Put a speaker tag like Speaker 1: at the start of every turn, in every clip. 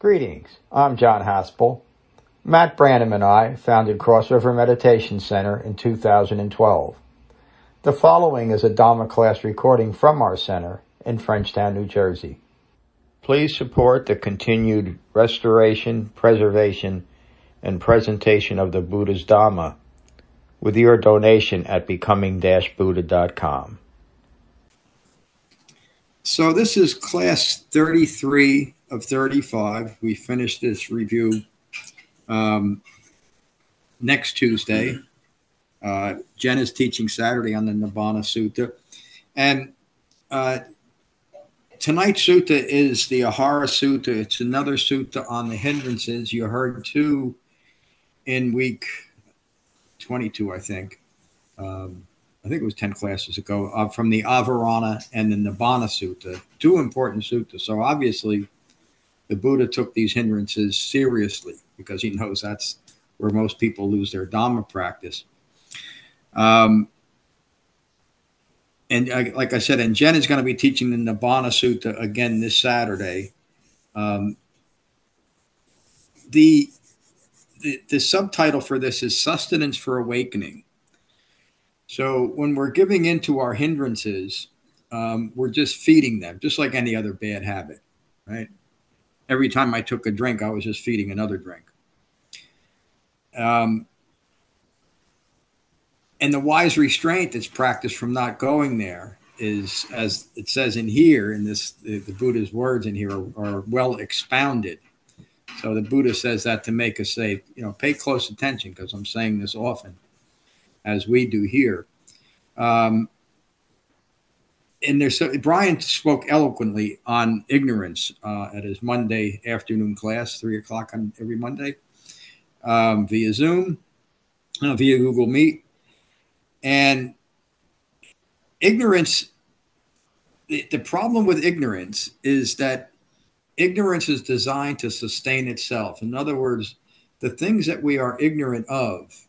Speaker 1: Greetings. I'm John Haspel. Matt Branham and I founded Cross River Meditation Center in 2012. The following is a Dharma class recording from our center in Frenchtown, New Jersey. Please support the continued restoration, preservation, and presentation of the Buddha's Dharma with your donation at becoming-buddha.com.
Speaker 2: So this is class 33 of 35. We finished this review um, next Tuesday. Uh, Jen is teaching Saturday on the Nibbana Sutta. And uh, tonight's sutta is the Ahara Sutta. It's another sutta on the hindrances. You heard two in week 22, I think. Um, I think it was 10 classes ago, uh, from the Avarana and the Nibbana Sutta, two important suttas. So obviously, the Buddha took these hindrances seriously because he knows that's where most people lose their Dhamma practice. Um, and uh, like I said, and Jen is going to be teaching the Nibbana Sutta again this Saturday. Um, the, the the subtitle for this is Sustenance for Awakening. So when we're giving into our hindrances, um, we're just feeding them, just like any other bad habit, right? Every time I took a drink, I was just feeding another drink. Um, and the wise restraint that's practiced from not going there is, as it says in here, in this, the, the Buddha's words in here are, are well expounded. So the Buddha says that to make us say, you know, pay close attention because I'm saying this often as we do here. Um, and there's so, Brian spoke eloquently on ignorance uh, at his Monday afternoon class, three o'clock on every Monday, um, via Zoom, uh, via Google Meet, and ignorance. The, the problem with ignorance is that ignorance is designed to sustain itself. In other words, the things that we are ignorant of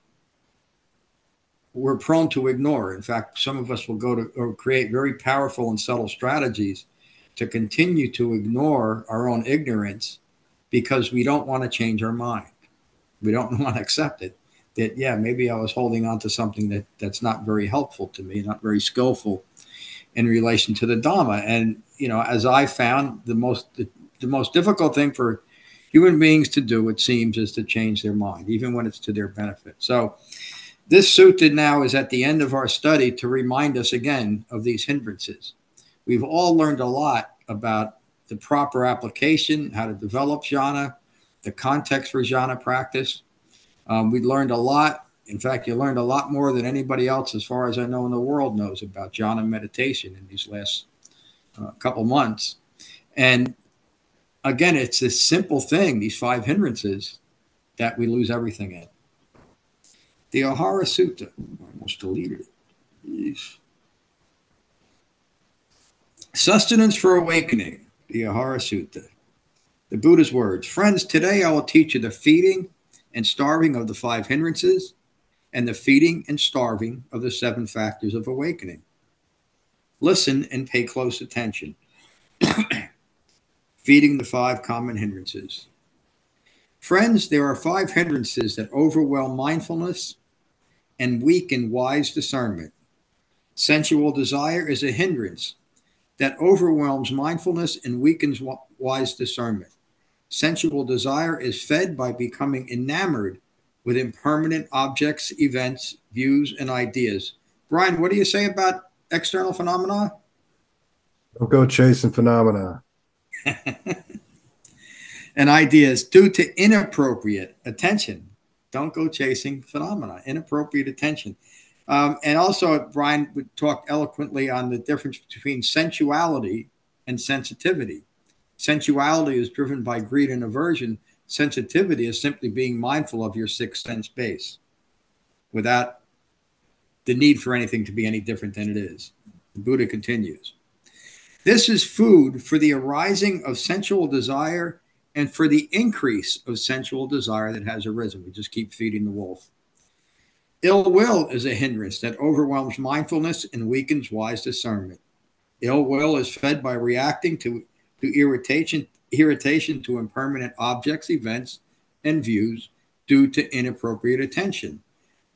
Speaker 2: we're prone to ignore. In fact, some of us will go to or create very powerful and subtle strategies to continue to ignore our own ignorance because we don't want to change our mind. We don't want to accept it. That yeah, maybe I was holding on to something that that's not very helpful to me, not very skillful in relation to the Dhamma. And you know, as I found, the most the, the most difficult thing for human beings to do, it seems, is to change their mind, even when it's to their benefit. So this sutta now is at the end of our study to remind us again of these hindrances. We've all learned a lot about the proper application, how to develop jhana, the context for jhana practice. Um, we learned a lot. In fact, you learned a lot more than anybody else, as far as I know, in the world knows about jhana meditation in these last uh, couple months. And again, it's this simple thing, these five hindrances, that we lose everything in. The Ahara Sutta. I almost deleted it. Jeez. Sustenance for awakening. The Ahara Sutta. The Buddha's words. Friends, today I will teach you the feeding and starving of the five hindrances and the feeding and starving of the seven factors of awakening. Listen and pay close attention. feeding the five common hindrances. Friends, there are five hindrances that overwhelm mindfulness and weak weaken wise discernment. Sensual desire is a hindrance that overwhelms mindfulness and weakens wise discernment. Sensual desire is fed by becoming enamored with impermanent objects, events, views, and ideas. Brian, what do you say about external phenomena?
Speaker 3: Don't go chasing phenomena.
Speaker 2: and ideas due to inappropriate attention don't go chasing phenomena, inappropriate attention. Um, and also, Brian talked eloquently on the difference between sensuality and sensitivity. Sensuality is driven by greed and aversion. Sensitivity is simply being mindful of your sixth sense base without the need for anything to be any different than it is. The Buddha continues. This is food for the arising of sensual desire and for the increase of sensual desire that has arisen. We just keep feeding the wolf. Ill will is a hindrance that overwhelms mindfulness and weakens wise discernment. Ill will is fed by reacting to, to irritation, irritation to impermanent objects, events, and views due to inappropriate attention.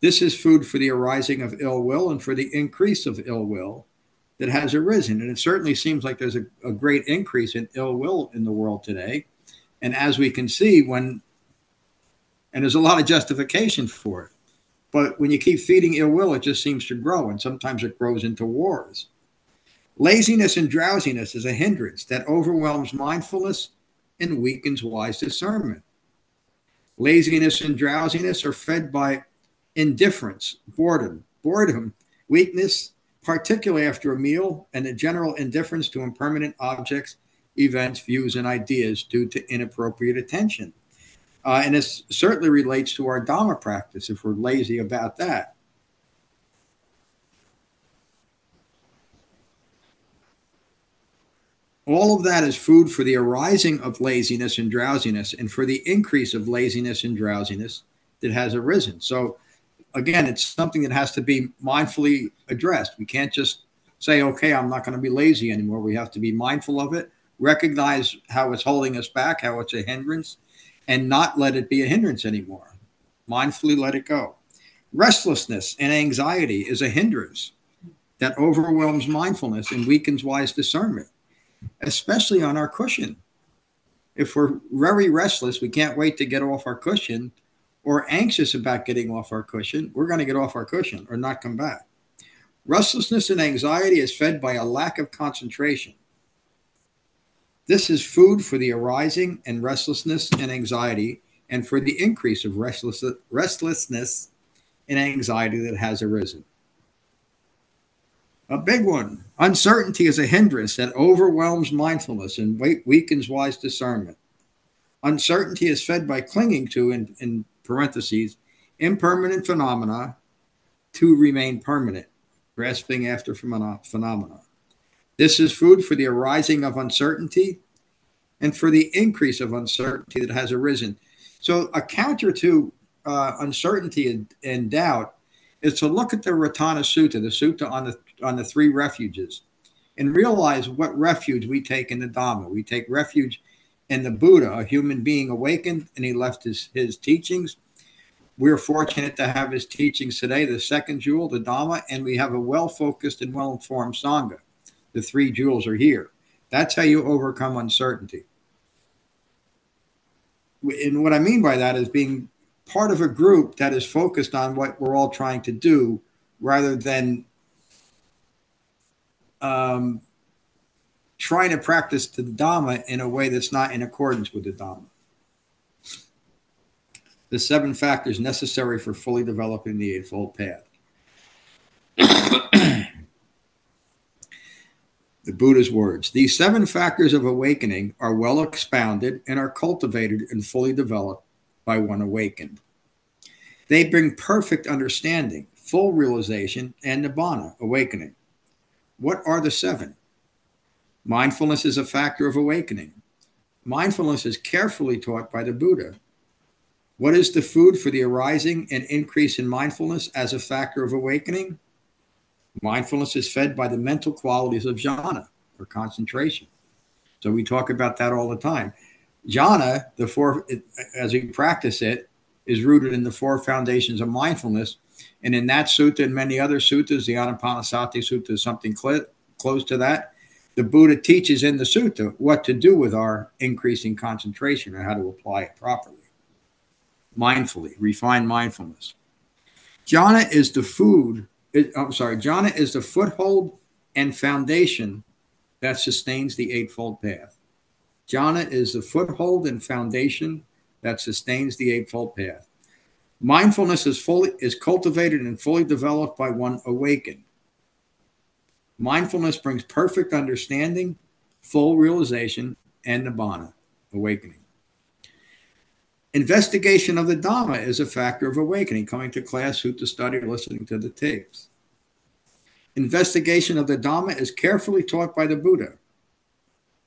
Speaker 2: This is food for the arising of ill will and for the increase of ill will that has arisen. And it certainly seems like there's a, a great increase in ill will in the world today. And as we can see, when, and there's a lot of justification for it, but when you keep feeding ill will, it just seems to grow. And sometimes it grows into wars. Laziness and drowsiness is a hindrance that overwhelms mindfulness and weakens wise discernment. Laziness and drowsiness are fed by indifference, boredom, boredom, weakness, particularly after a meal, and a general indifference to impermanent objects, events, views, and ideas due to inappropriate attention. Uh, and this certainly relates to our Dhamma practice if we're lazy about that. All of that is food for the arising of laziness and drowsiness and for the increase of laziness and drowsiness that has arisen. So, again, it's something that has to be mindfully addressed. We can't just say, okay, I'm not going to be lazy anymore. We have to be mindful of it, recognize how it's holding us back, how it's a hindrance, and not let it be a hindrance anymore. Mindfully let it go. Restlessness and anxiety is a hindrance that overwhelms mindfulness and weakens wise discernment especially on our cushion. If we're very restless, we can't wait to get off our cushion, or anxious about getting off our cushion, we're going to get off our cushion or not come back. Restlessness and anxiety is fed by a lack of concentration. This is food for the arising and restlessness and anxiety, and for the increase of restless, restlessness and anxiety that has arisen. A big one. Uncertainty is a hindrance that overwhelms mindfulness and weakens wise discernment. Uncertainty is fed by clinging to, in, in parentheses, impermanent phenomena to remain permanent, grasping after phenomena. This is food for the arising of uncertainty and for the increase of uncertainty that has arisen. So, a counter to uh, uncertainty and, and doubt is to look at the Ratana Sutta, the sutta on the on the three refuges, and realize what refuge we take in the Dhamma. We take refuge in the Buddha, a human being awakened, and he left his his teachings. We're fortunate to have his teachings today, the second jewel, the Dhamma, and we have a well focused and well informed Sangha. The three jewels are here. That's how you overcome uncertainty. And what I mean by that is being part of a group that is focused on what we're all trying to do rather than um, trying to practice the Dhamma in a way that's not in accordance with the Dhamma. The seven factors necessary for fully developing the Eightfold Path. the Buddha's words These seven factors of awakening are well expounded and are cultivated and fully developed by one awakened. They bring perfect understanding, full realization, and nibbana, awakening. What are the seven? Mindfulness is a factor of awakening. Mindfulness is carefully taught by the Buddha. What is the food for the arising and increase in mindfulness as a factor of awakening? Mindfulness is fed by the mental qualities of jhana or concentration. So we talk about that all the time. Jhana, the four, as we practice it, is rooted in the four foundations of mindfulness. And in that sutta and many other suttas, the Anapanasati Sutta is something cl- close to that. The Buddha teaches in the sutta what to do with our increasing concentration and how to apply it properly. Mindfully, refine mindfulness. Jhana is the food, it, I'm sorry, jhana is the foothold and foundation that sustains the Eightfold Path. Jhana is the foothold and foundation that sustains the Eightfold Path. Mindfulness is fully is cultivated and fully developed by one awakened. Mindfulness brings perfect understanding, full realization, and nibbana, awakening. Investigation of the Dhamma is a factor of awakening, coming to class, who to study, listening to the tapes. Investigation of the Dhamma is carefully taught by the Buddha.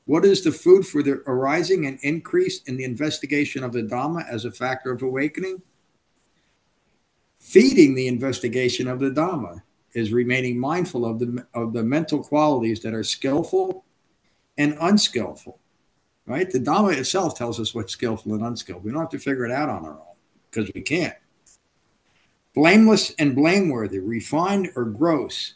Speaker 2: What is the food for the arising and increase in the investigation of the Dhamma as a factor of awakening? Feeding the investigation of the Dhamma is remaining mindful of the, of the mental qualities that are skillful and unskillful. Right? The Dhamma itself tells us what's skillful and unskillful. We don't have to figure it out on our own because we can't. Blameless and blameworthy, refined or gross,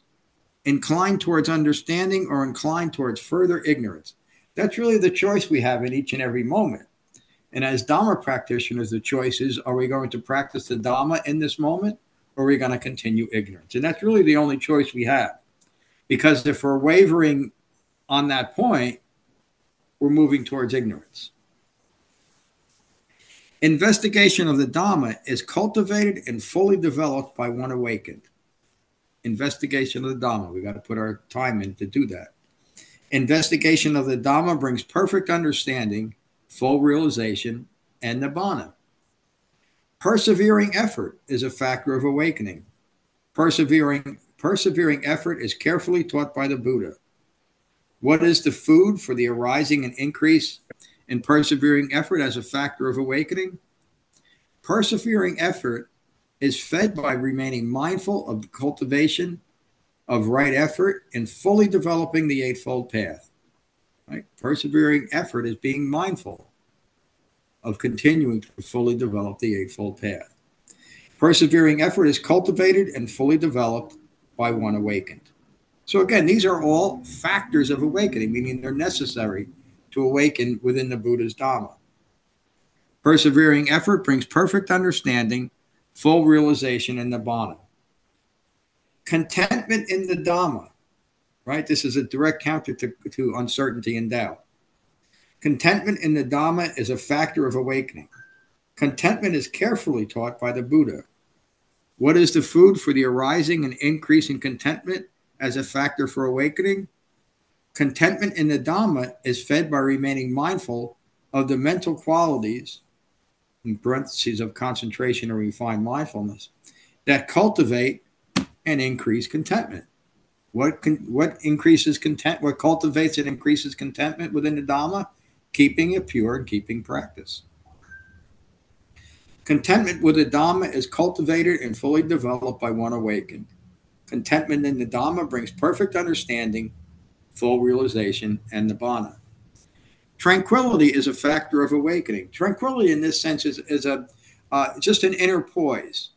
Speaker 2: inclined towards understanding or inclined towards further ignorance. That's really the choice we have in each and every moment. And as Dhamma practitioners, the choice is are we going to practice the Dhamma in this moment or are we going to continue ignorance? And that's really the only choice we have. Because if we're wavering on that point, we're moving towards ignorance. Investigation of the Dhamma is cultivated and fully developed by one awakened. Investigation of the Dhamma, We've got to put our time in to do that. Investigation of the Dhamma brings perfect understanding, full realization, and nibbana. Persevering effort is a factor of awakening. Persevering, persevering effort is carefully taught by the Buddha. What is the food for the arising and increase in persevering effort as a factor of awakening? Persevering effort is fed by remaining mindful of the cultivation of right effort and fully developing the Eightfold Path. Right? Persevering effort is being mindful of continuing to fully develop the Eightfold Path. Persevering effort is cultivated and fully developed by one awakened. So, again, these are all factors of awakening, meaning they're necessary to awaken within the Buddha's Dhamma. Persevering effort brings perfect understanding, full realization, and nibbana. Contentment in the Dhamma, right? This is a direct counter to, to uncertainty and doubt. Contentment in the Dhamma is a factor of awakening. Contentment is carefully taught by the Buddha. What is the food for the arising and increasing contentment as a factor for awakening? Contentment in the Dhamma is fed by remaining mindful of the mental qualities, in parentheses of concentration and refined mindfulness, that cultivate and increase contentment. What, con- what increases content? What cultivates and increases contentment within the Dhamma? Keeping it pure and keeping practice. Contentment with the Dhamma is cultivated and fully developed by one awakened. Contentment in the Dhamma brings perfect understanding, full realization, and nibbana. Tranquility is a factor of awakening. Tranquility, in this sense, is, is a uh, just an inner poise,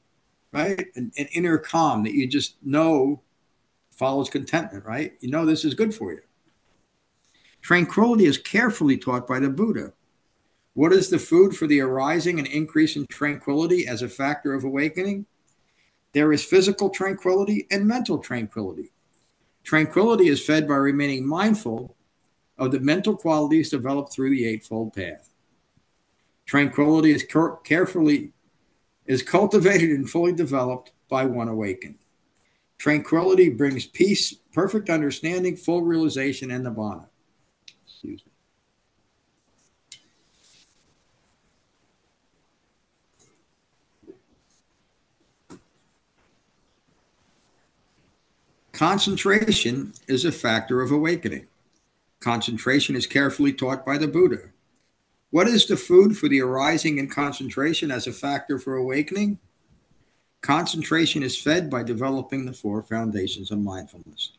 Speaker 2: right? An, an inner calm that you just know follows contentment, right? You know this is good for you. Tranquility is carefully taught by the Buddha. What is the food for the arising and increase in tranquility as a factor of awakening? There is physical tranquility and mental tranquility. Tranquility is fed by remaining mindful of the mental qualities developed through the Eightfold Path. Tranquility is carefully is cultivated and fully developed by one awakened. Tranquility brings peace, perfect understanding, full realization, and nibbana. Excuse me. Concentration is a factor of awakening. Concentration is carefully taught by the Buddha. What is the food for the arising in concentration as a factor for awakening? Concentration is fed by developing the four foundations of mindfulness.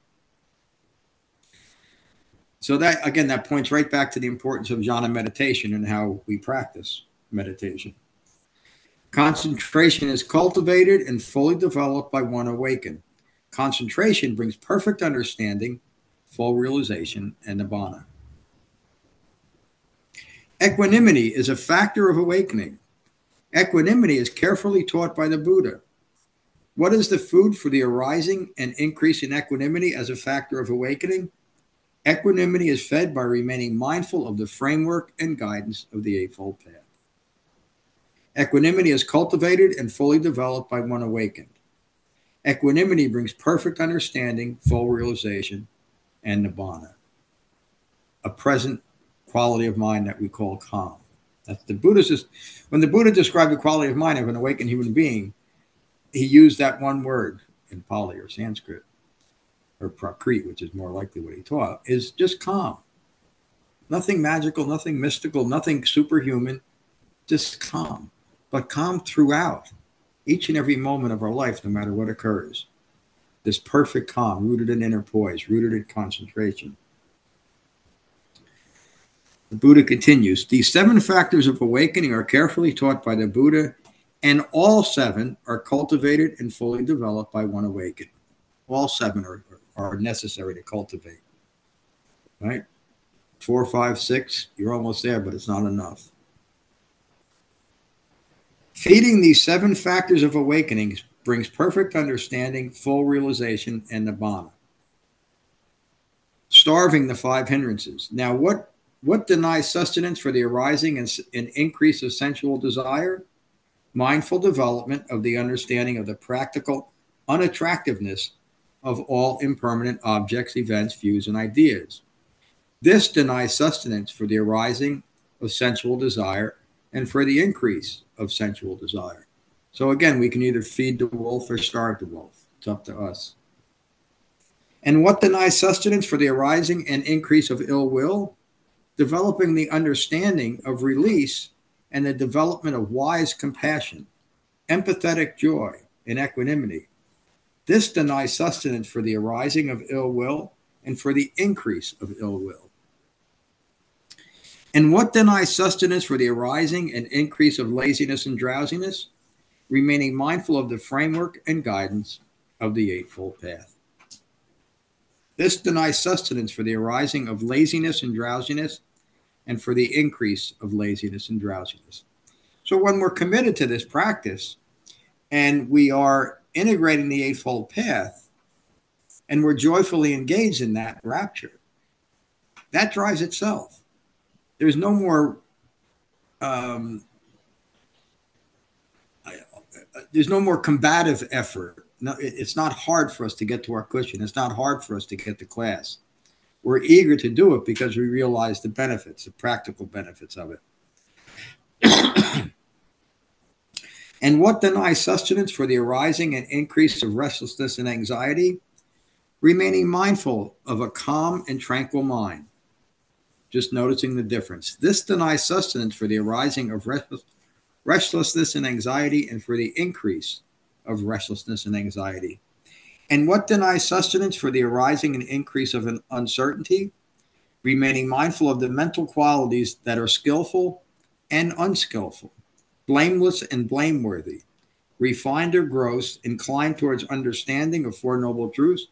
Speaker 2: So that again, that points right back to the importance of jhana meditation and how we practice meditation. Concentration is cultivated and fully developed by one awakened. Concentration brings perfect understanding, full realization, and nibbana. Equanimity is a factor of awakening. Equanimity is carefully taught by the Buddha. What is the food for the arising and increase in equanimity as a factor of awakening? Equanimity is fed by remaining mindful of the framework and guidance of the Eightfold Path. Equanimity is cultivated and fully developed by one awakened. Equanimity brings perfect understanding, full realization, and nibbana, a present quality of mind that we call calm. That's the Buddha when the Buddha described the quality of mind of an awakened human being, he used that one word in Pali or Sanskrit or Prakrit, which is more likely what he taught, is just calm. Nothing magical, nothing mystical, nothing superhuman, just calm, but calm throughout each and every moment of our life, no matter what occurs. This perfect calm, rooted in inner poise, rooted in concentration. The Buddha continues These seven factors of awakening are carefully taught by the Buddha, and all seven are cultivated and fully developed by one awakened. All seven are, are necessary to cultivate. Right? Four, five, six, you're almost there, but it's not enough. Feeding these seven factors of awakening brings perfect understanding, full realization, and nibbana. Starving the five hindrances. Now, what what denies sustenance for the arising and, and increase of sensual desire? Mindful development of the understanding of the practical unattractiveness of all impermanent objects, events, views, and ideas. This denies sustenance for the arising of sensual desire and for the increase of sensual desire. So again, we can either feed the wolf or starve the wolf. It's up to us. And what denies sustenance for the arising and increase of ill will? Developing the understanding of release and the development of wise compassion, empathetic joy, and equanimity. This denies sustenance for the arising of ill will and for the increase of ill will. And what denies sustenance for the arising and increase of laziness and drowsiness? Remaining mindful of the framework and guidance of the Eightfold Path. This denies sustenance for the arising of laziness and drowsiness and for the increase of laziness and drowsiness. So, when we're committed to this practice and we are integrating the Eightfold Path and we're joyfully engaged in that rapture, that drives itself. There's no more. Um, there's no more combative effort. No, it's not hard for us to get to our cushion. It's not hard for us to get to class we're eager to do it because we realize the benefits, the practical benefits of it. and what denies sustenance for the arising and increase of restlessness and anxiety? Remaining mindful of a calm and tranquil mind. Just noticing the difference. This denies sustenance for the arising of restlessness and anxiety and for the increase of restlessness and anxiety. And what denies sustenance for the arising and increase of an uncertainty? Remaining mindful of the mental qualities that are skillful and unskillful, blameless and blameworthy, refined or gross, inclined towards understanding of Four Noble Truths,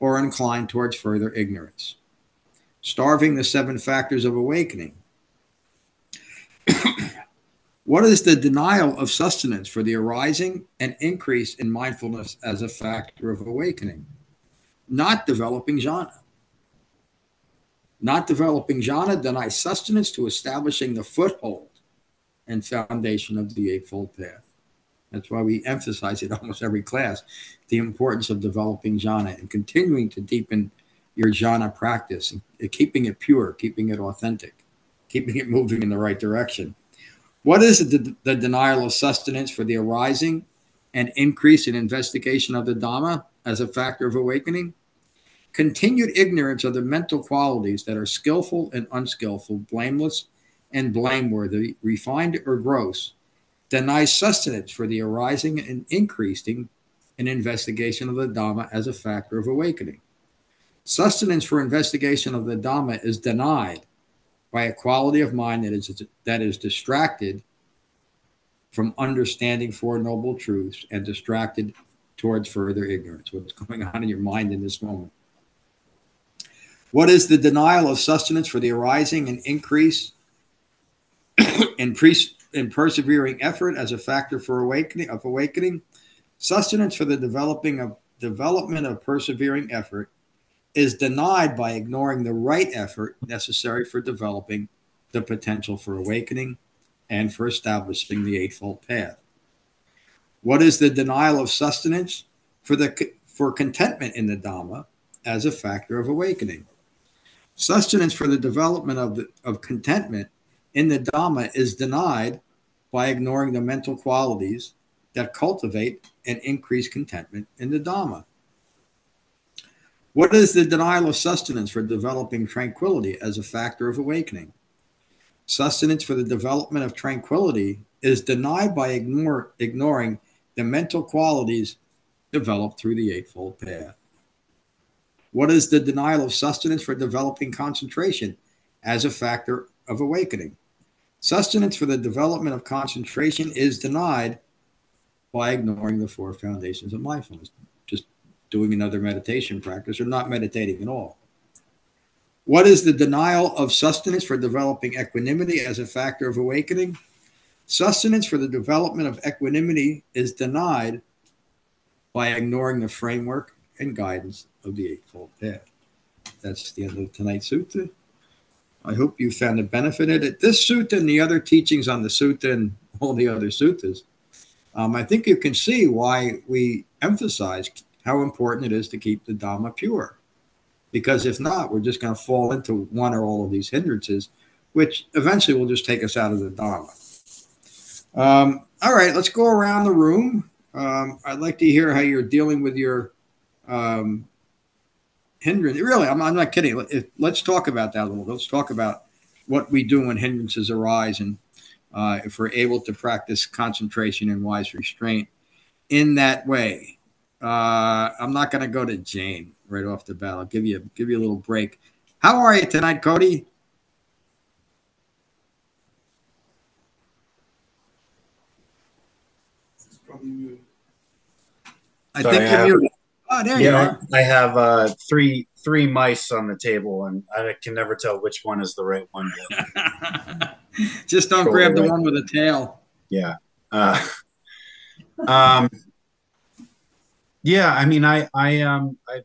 Speaker 2: or inclined towards further ignorance. Starving the seven factors of awakening. What is the denial of sustenance for the arising and increase in mindfulness as a factor of awakening? Not developing jhana. Not developing jhana denies sustenance to establishing the foothold and foundation of the Eightfold Path. That's why we emphasize it almost every class the importance of developing jhana and continuing to deepen your jhana practice keeping it pure, keeping it authentic, keeping it moving in the right direction. What is the, the denial of sustenance for the arising and increase in investigation of the Dhamma as a factor of awakening? Continued ignorance of the mental qualities that are skillful and unskillful, blameless and blameworthy, refined or gross, denies sustenance for the arising and increasing in investigation of the Dhamma as a factor of awakening. Sustenance for investigation of the Dhamma is denied by a quality of mind that is that is distracted from understanding four noble truths and distracted towards further ignorance. What's going on in your mind in this moment? What is the denial of sustenance for the arising and increase in, pre- in persevering effort as a factor for awakening of awakening? Sustenance for the developing of development of persevering effort is denied by ignoring the right effort necessary for developing the potential for awakening and for establishing the Eightfold Path. What is the denial of sustenance for, the, for contentment in the Dhamma as a factor of awakening? Sustenance for the development of, the, of contentment in the Dhamma is denied by ignoring the mental qualities that cultivate and increase contentment in the Dhamma. What is the denial of sustenance for developing tranquility as a factor of awakening? Sustenance for the development of tranquility is denied by ignore, ignoring the mental qualities developed through the Eightfold Path. What is the denial of sustenance for developing concentration as a factor of awakening. Sustenance for the development of concentration is denied by ignoring the four foundations of mindfulness, doing another meditation practice or not meditating at all. What is the denial of sustenance for developing equanimity as a factor of awakening? Sustenance for the development of equanimity is denied by ignoring the framework and guidance of the Eightfold Path. That's the end of tonight's sutta. I hope you found it benefited. At this sutta and the other teachings on the sutta and all the other suttas, um, I think you can see why we emphasize how important it is to keep the Dhamma pure. Because if not, we're just going to fall into one or all of these hindrances, which eventually will just take us out of the Dhamma. Um, all right, let's go around the room. Um, I'd like to hear how you're dealing with your um, hindrance. Really, I'm, I'm not kidding. Let's talk about that a little. Let's talk about what we do when hindrances arise and uh, if we're able to practice concentration and wise restraint in that way. Uh, I'm not going to go to Jane right off the bat. I'll give you give you a little break. How are you tonight, Cody? I
Speaker 4: Sorry,
Speaker 2: think you're
Speaker 4: have-
Speaker 2: muted. Oh, there you
Speaker 4: Yeah,
Speaker 2: are.
Speaker 4: I have uh, three three mice on the table, and I can never tell which one is the right one.
Speaker 2: Just don't grab the one with the tail.
Speaker 4: yeah. Uh, um. Yeah, I mean, I I um I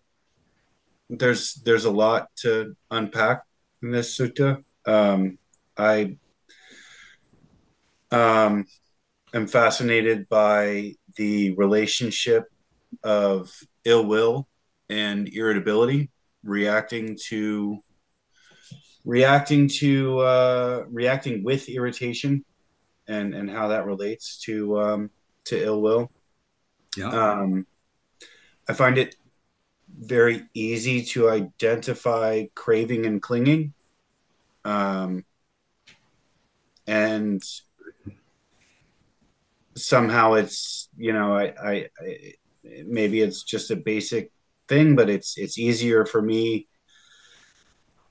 Speaker 4: there's there's a lot to unpack in this sutta. Um, I um am fascinated by the relationship of ill will and irritability reacting to reacting to uh, reacting with irritation and and how that relates to um, to ill will
Speaker 2: Yeah.
Speaker 4: um, I find it very easy to identify craving and clinging. Um, and somehow it's, you know, I, I, I, maybe it's just a basic thing, but it's, it's easier for me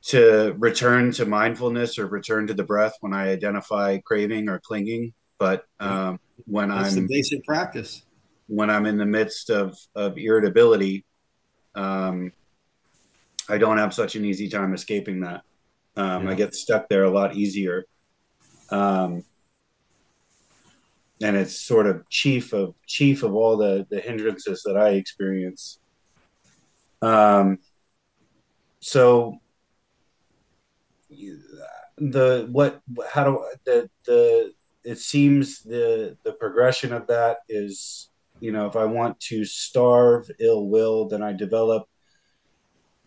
Speaker 4: to return to mindfulness or return to the breath when I identify craving or clinging. But um, when
Speaker 2: That's
Speaker 4: I'm
Speaker 2: the basic practice.
Speaker 4: When I'm in the midst of of irritability, um, I don't have such an easy time escaping that. Um, I get stuck there a lot easier, um, and it's sort of chief of chief of all the the hindrances that I experience. Um, so the what how do the the it seems the the progression of that is you know if i want to starve ill will then i develop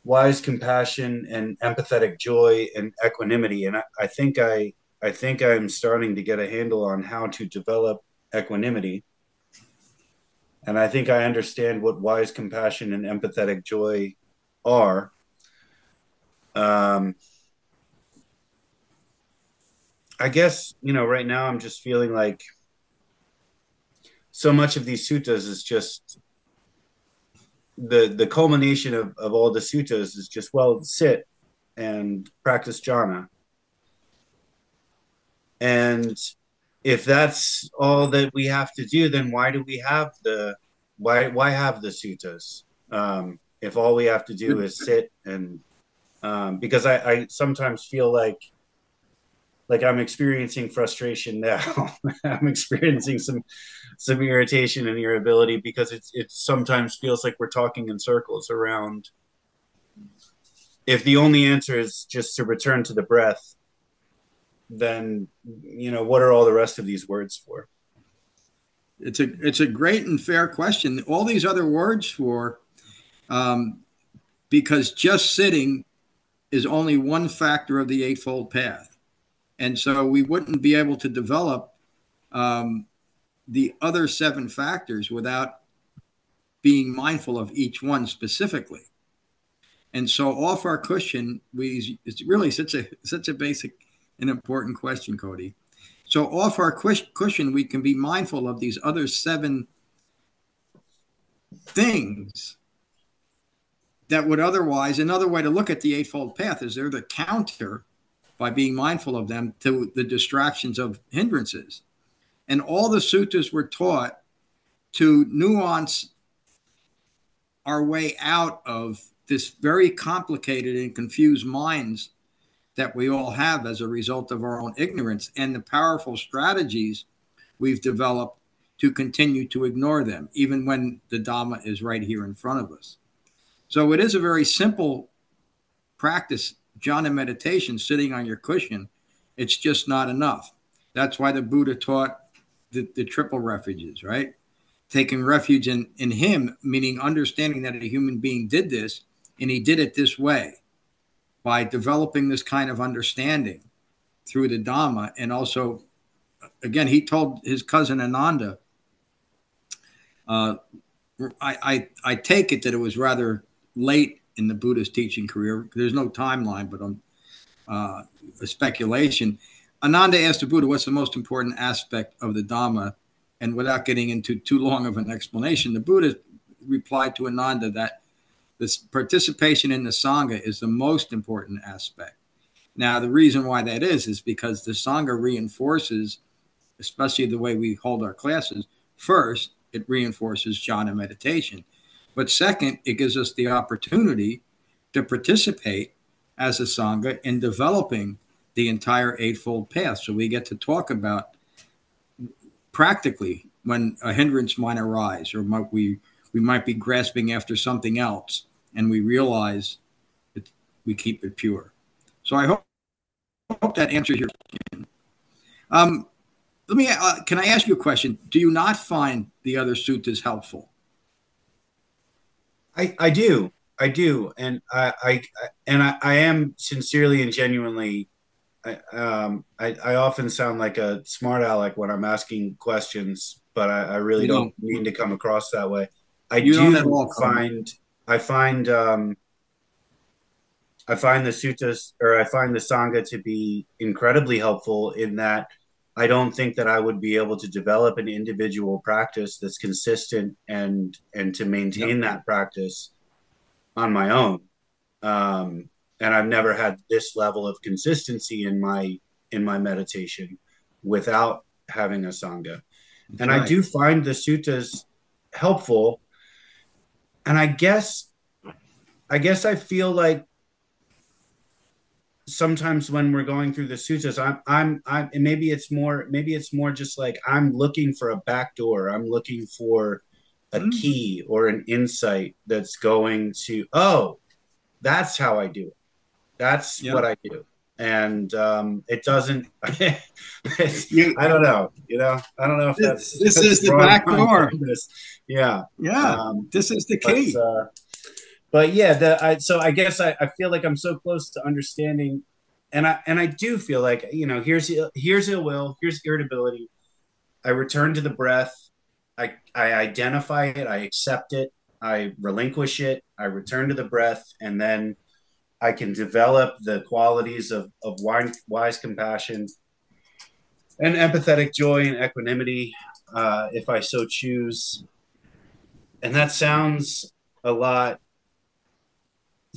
Speaker 4: wise compassion and empathetic joy and equanimity. And I, I think i i think i'm starting to get a handle on how to develop equanimity. And i think i understand what wise compassion and empathetic joy are. Um I guess, you know, right now I'm just feeling like so much of these suttas is just the the culmination of, of all the suttas is just well sit and practice jhana. And if that's all that we have to do, then why do we have the why why have the suttas? Um, if all we have to do is sit and um, because I, I sometimes feel like like I'm experiencing frustration now. I'm experiencing some some irritation and irritability because it's it sometimes feels like we're talking in circles around if the only answer is just to return to the breath, then you know what are all the rest of these words for?
Speaker 2: It's a it's a great and fair question. All these other words for, um, because just sitting is only one factor of the Eightfold Path, and so we wouldn't be able to develop um, the other seven factors without being mindful of each one specifically. And so, off our cushion, we it's really such a such a basic and important question, Cody. So off our cush- cushion, we can be mindful of these other seven things that would otherwise, another way to look at the Eightfold Path is they're the counter by being mindful of them to the distractions of hindrances. And all the sutras were taught to nuance our way out of this very complicated and confused minds that we all have as a result of our own ignorance and the powerful strategies we've developed to continue to ignore them, even when the Dhamma is right here in front of us. So it is a very simple practice, jhana meditation, sitting on your cushion. It's just not enough. That's why the Buddha taught the, the triple refuges, right? Taking refuge in, in Him, meaning understanding that a human being did this and he did it this way by developing this kind of understanding through the Dhamma. And also, again, he told his cousin Ananda, uh, I, I, I take it that it was rather late in the Buddha's teaching career. There's no timeline, but on uh, a speculation. Ananda asked the Buddha, What's the most important aspect of the Dhamma? And without getting into too long of an explanation, the Buddha replied to Ananda that this participation in the Sangha is the most important aspect. Now, the reason why that is, is because the Sangha reinforces, especially the way we hold our classes, first, it reinforces jhana meditation. But second, it gives us the opportunity to participate as a Sangha in developing the entire Eightfold Path. So we get to talk about practically when a hindrance might arise or might we we might be grasping after something else and we realize that we keep it pure. So I hope, hope that answers your question. Um, let me, uh, can I ask you a question? Do you not find the other suttas helpful?
Speaker 4: I, I do. I do. And I, I and I, I am sincerely and genuinely I, um, I, I, often sound like a smart aleck when I'm asking questions, but I, I really don't, don't, mean to come across that way. I you do find I find um, I find the suttas or I find the sangha to be incredibly helpful in that I don't think that I would be able to develop an individual practice that's consistent and and to maintain yep. that practice on my own. Um, and I've never had this level of consistency in my in my meditation without having a sangha. That's and right. I do find the suttas helpful. And I guess I guess I feel like sometimes when we're going through the sutras, I'm, I'm, I'm, and maybe it's more, maybe it's more just like I'm looking for a back door. I'm looking for a mm. key or an insight that's going to, oh, that's how I do it. That's yep. what I do. And um, it doesn't. you, I don't know. You know, I don't know if that's
Speaker 2: this that's is the back door.
Speaker 4: Yeah,
Speaker 2: yeah. Um, this is the key.
Speaker 4: But, uh, but yeah, the I, so I guess I, I feel like I'm so close to understanding, and I and I do feel like you know here's here's ill will, here's irritability. I return to the breath. I I identify it. I accept it. I relinquish it. I return to the breath, and then I can develop the qualities of of wise, wise compassion and empathetic joy and equanimity uh, if I so choose. And that sounds a lot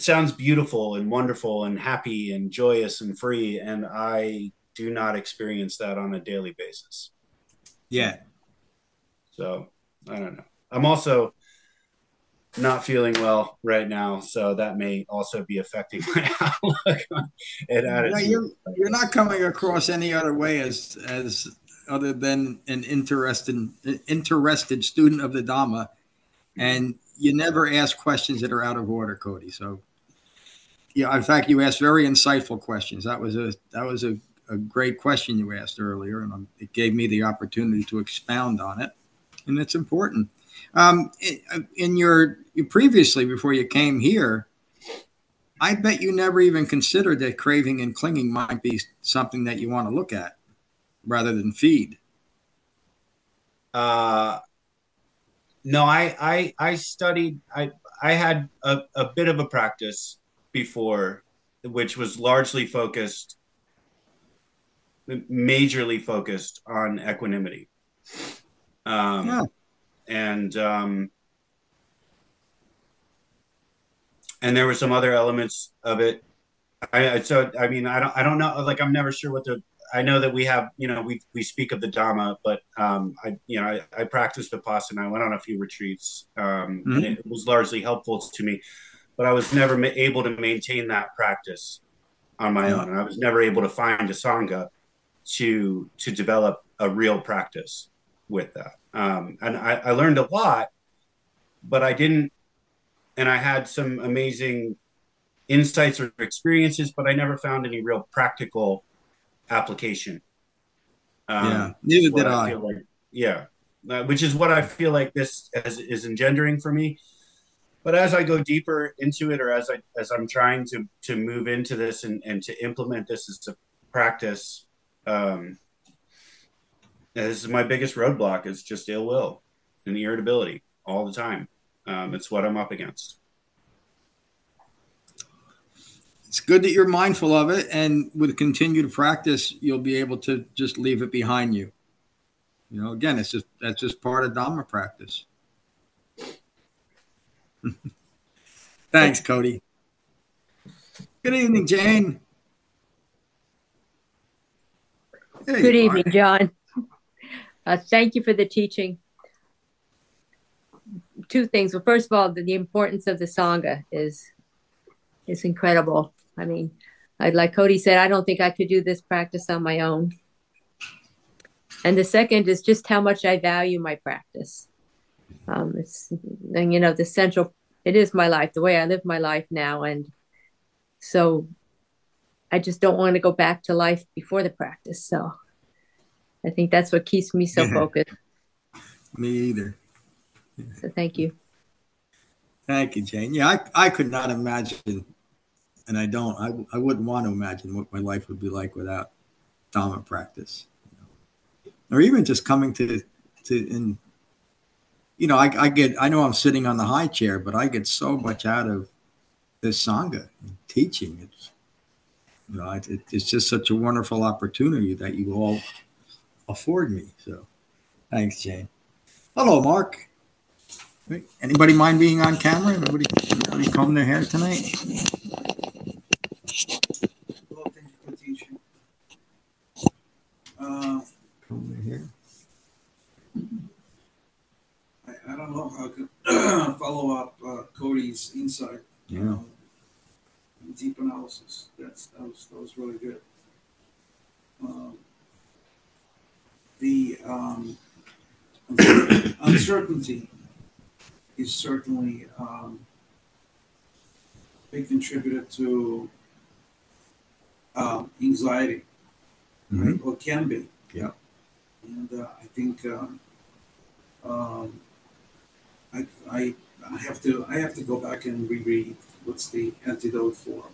Speaker 4: sounds beautiful and wonderful and happy and joyous and free and i do not experience that on a daily basis
Speaker 2: yeah
Speaker 4: so i don't know i'm also not feeling well right now so that may also be affecting my outlook and attitude.
Speaker 2: you're, you're not coming across any other way as as other than an interested interested student of the dhamma and you never ask questions that are out of order, Cody. So yeah, in fact, you asked very insightful questions. That was a that was a, a great question you asked earlier, and um, it gave me the opportunity to expound on it, and it's important. Um, in your previously before you came here, I bet you never even considered that craving and clinging might be something that you want to look at rather than feed.
Speaker 4: Uh, no, I I I studied. I I had a, a bit of a practice before, which was largely focused, majorly focused on equanimity. Um, yeah. And um, and there were some other elements of it I, I so I mean I don't I don't know like I'm never sure what the I know that we have you know we we speak of the Dhamma, but um, I you know I, I practiced Vipassana. I went on a few retreats, um,
Speaker 2: Mhm.
Speaker 4: and it was largely helpful to me. But I was never ma- able to maintain that practice on my own, and I was never able to find a sangha to to develop a real practice with that. Um, and I, I learned a lot, but I didn't. And I had some amazing insights or experiences, but I never found any real practical application. Um,
Speaker 2: Yeah, neither did I.
Speaker 4: feel like, yeah, uh, which is what I feel like this as, is engendering for me. But as I go deeper into it, or as I as I'm trying to to move into this and, and to implement this as a practice, um, this is my biggest roadblock is just ill will and irritability all the time. Um, it's what I'm up against.
Speaker 2: It's good that you're mindful of it, and with continued practice, you'll be able to just leave it behind you. You know, again, it's just that's just part of Dharma practice. Thanks, Cody. Good evening, Jane. There
Speaker 5: Good evening,
Speaker 2: are.
Speaker 5: John. Uh, thank you for the teaching. Two things. Well, first of all, the, the importance of the Sangha is is incredible. I mean, I, like Cody said, I don't think I could do this practice on my own. And the second is just how much I value my practice. Um, it's and you know the central. It is my life, the way I live my life now, and so I just don't want to go back to life before the practice. So I think that's what keeps me so focused.
Speaker 2: Me either.
Speaker 5: So thank you.
Speaker 2: Thank you, Jane. Yeah, I, I could not imagine, and I don't, I, I wouldn't want to imagine what my life would be like without Dhamma practice. you know. Or even just coming to, to, and, you know, I, I get, I know I'm sitting on the high chair, but I get so much out of this Sangha teaching. It's, you know, it, it's just such a wonderful opportunity that you all afford me. So thanks, Jane. Hello, Mark. Anybody mind being on camera? Anybody, anybody comb their hair tonight?
Speaker 6: Well, thank you for teaching. Uh,
Speaker 2: Comb their hair.
Speaker 6: I, I don't know how I could follow up insight.
Speaker 2: Yeah.
Speaker 6: um, deep analysis. That's that was that was really good. Um, the um, uncertainty is certainly um, a big contributor to um, anxiety, right? Or can be.
Speaker 2: Yeah.
Speaker 6: And uh, I think um, um, I, I I have to I have to go back and reread what's the antidote for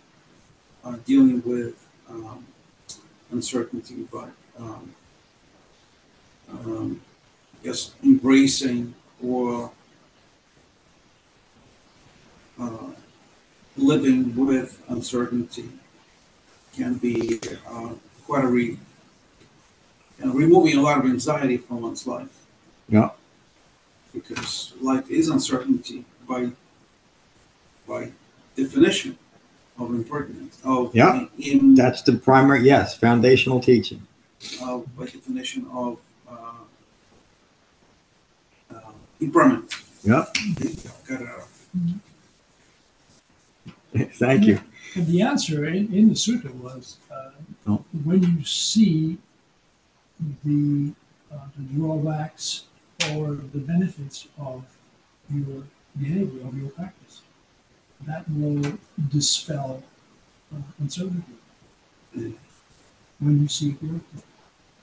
Speaker 6: uh, dealing with um, uncertainty, but um, um, I guess embracing or uh, living with uncertainty can be uh, quite a read. And removing a lot of anxiety from one's life
Speaker 2: Yeah.
Speaker 6: Because life is uncertainty by by definition of impertinence of
Speaker 2: Yeah.
Speaker 6: in,
Speaker 2: That's the primary, yes, foundational teaching.
Speaker 6: of by definition of uh, uh, impermanent.
Speaker 2: Yep.
Speaker 6: Got it out.
Speaker 2: Thank you.
Speaker 7: And the answer in, in the sutta was uh,
Speaker 2: Oh.
Speaker 7: when you see the, uh, the drawbacks or the benefits of your behavior, of your practice, that will dispel uh, uncertainty. When you see growth.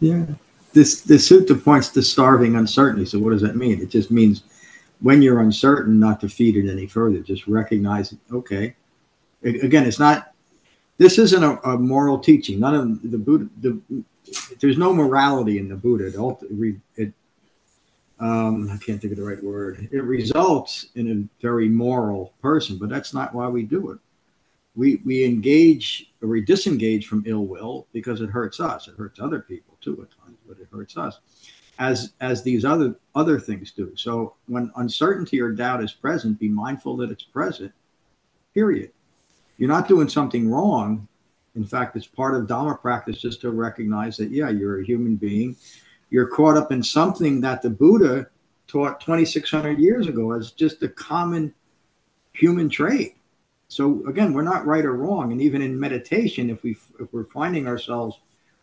Speaker 2: Yeah. This, the sutta points to starving uncertainty. So what does that mean? It just means when you're uncertain, not to feed it any further. Just recognize, okay. Again, it's not, this isn't a, a moral teaching. None of the Buddha, the, there's no morality in the Buddha. It, it um, I can't think of the right word. It results in a very moral person, but that's not why we do it. We, we engage or we disengage from ill will because it hurts us. It hurts other people too at times, but it hurts us as as these other other things do. So when uncertainty or doubt is present, be mindful that it's present. Period. You're not doing something wrong In fact, it's part of Dharma practice just to recognize that, yeah, you're a human being. You're caught up in something that the Buddha taught 2,600 years ago as just a common human trait. So again, we're not right or wrong. And even in meditation, if we if we're finding ourselves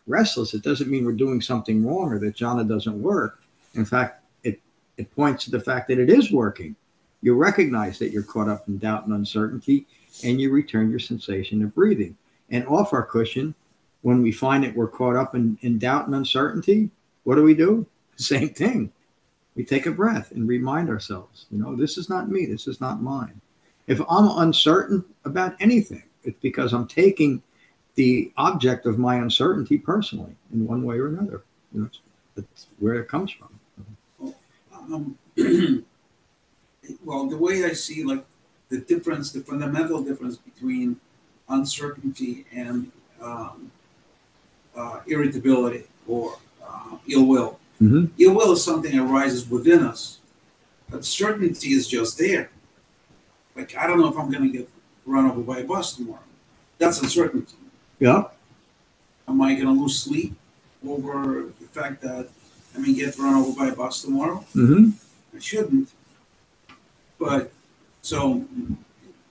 Speaker 2: restless, it doesn't mean we're doing something wrong or that jhana doesn't work. In fact, it it points to the fact that it is working. You recognize that you're caught up in doubt and uncertainty, and you return your sensation of breathing. And off our cushion, when we find that we're caught up in, in doubt and uncertainty, what do we do? Same thing. We take a breath and remind ourselves, you know, this is not me, this is not mine. If I'm uncertain about anything, it's because I'm taking the object of my uncertainty personally in one way or another. You know, that's where it comes from.
Speaker 6: Um, well, the way I see like the difference, the fundamental difference between uncertainty and um, uh, irritability or uh, ill will.
Speaker 2: Mm-hmm.
Speaker 6: Ill will is something that arises within us, but certainty is just there. Like I don't know if I'm going to get run over by a bus tomorrow. That's uncertainty.
Speaker 2: Yeah.
Speaker 6: Am I going to lose sleep over the fact that I may get run over by a bus tomorrow?
Speaker 2: Mm-hmm.
Speaker 6: I shouldn't. But so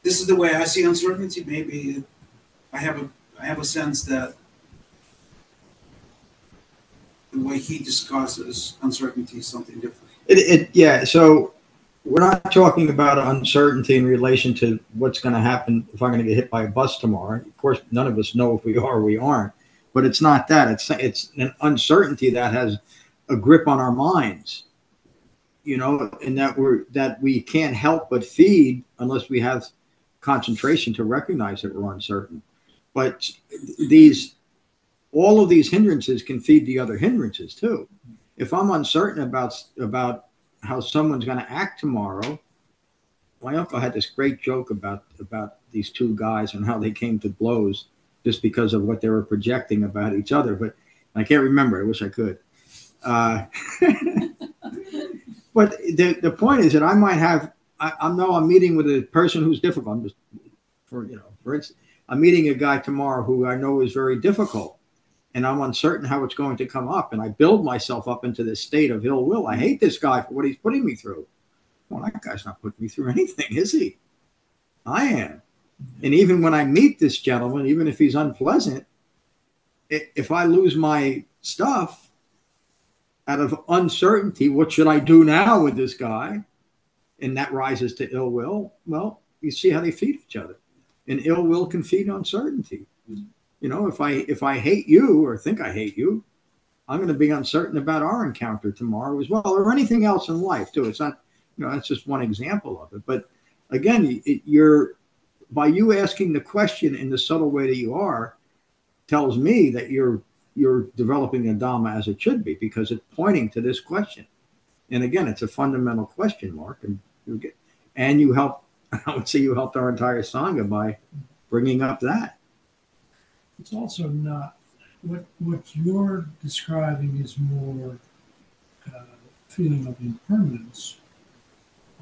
Speaker 6: this is the way I see uncertainty. Maybe I have a I have a sense that the way he discusses uncertainty is something different.
Speaker 2: It, it yeah. So we're not talking about uncertainty in relation to what's going to happen if I'm going to get hit by a bus tomorrow. Of course, none of us know if we are or we aren't. But it's not that. It's it's an uncertainty that has a grip on our minds. You know, and that we're that we can't help but feed unless we have concentration to recognize that we're uncertain. But these all of these hindrances can feed the other hindrances too. If I'm uncertain about about how someone's going to act tomorrow, my uncle had this great joke about about these two guys and how they came to blows just because of what they were projecting about each other. But I can't remember. I wish I could. Uh, but the the point is that I might have. I, I know I'm meeting with a person who's difficult. I'm just for you know, for instance, I'm meeting a guy tomorrow who I know is very difficult and I'm uncertain how it's going to come up. And I build myself up into this state of ill will. I hate this guy for what he's putting me through. Well, that guy's not putting me through anything, is he? I am. And even when I meet this gentleman, even if he's unpleasant, if I lose my stuff out of uncertainty, what should I do now with this guy? And that rises to ill will. Well, you see how they feed each other. And ill will can feed uncertainty you know if i if i hate you or think i hate you i'm going to be uncertain about our encounter tomorrow as well or anything else in life too. It's not you know that's just one example of it. But again it, you're by you asking the question in the subtle way that you are tells me that you're you're developing a dhamma as it should be because it's pointing to this question. And again it's a fundamental question mark and you get and you help i would say you helped our entire sangha by bringing up that
Speaker 7: it's also not what what you're describing is more uh, feeling of impermanence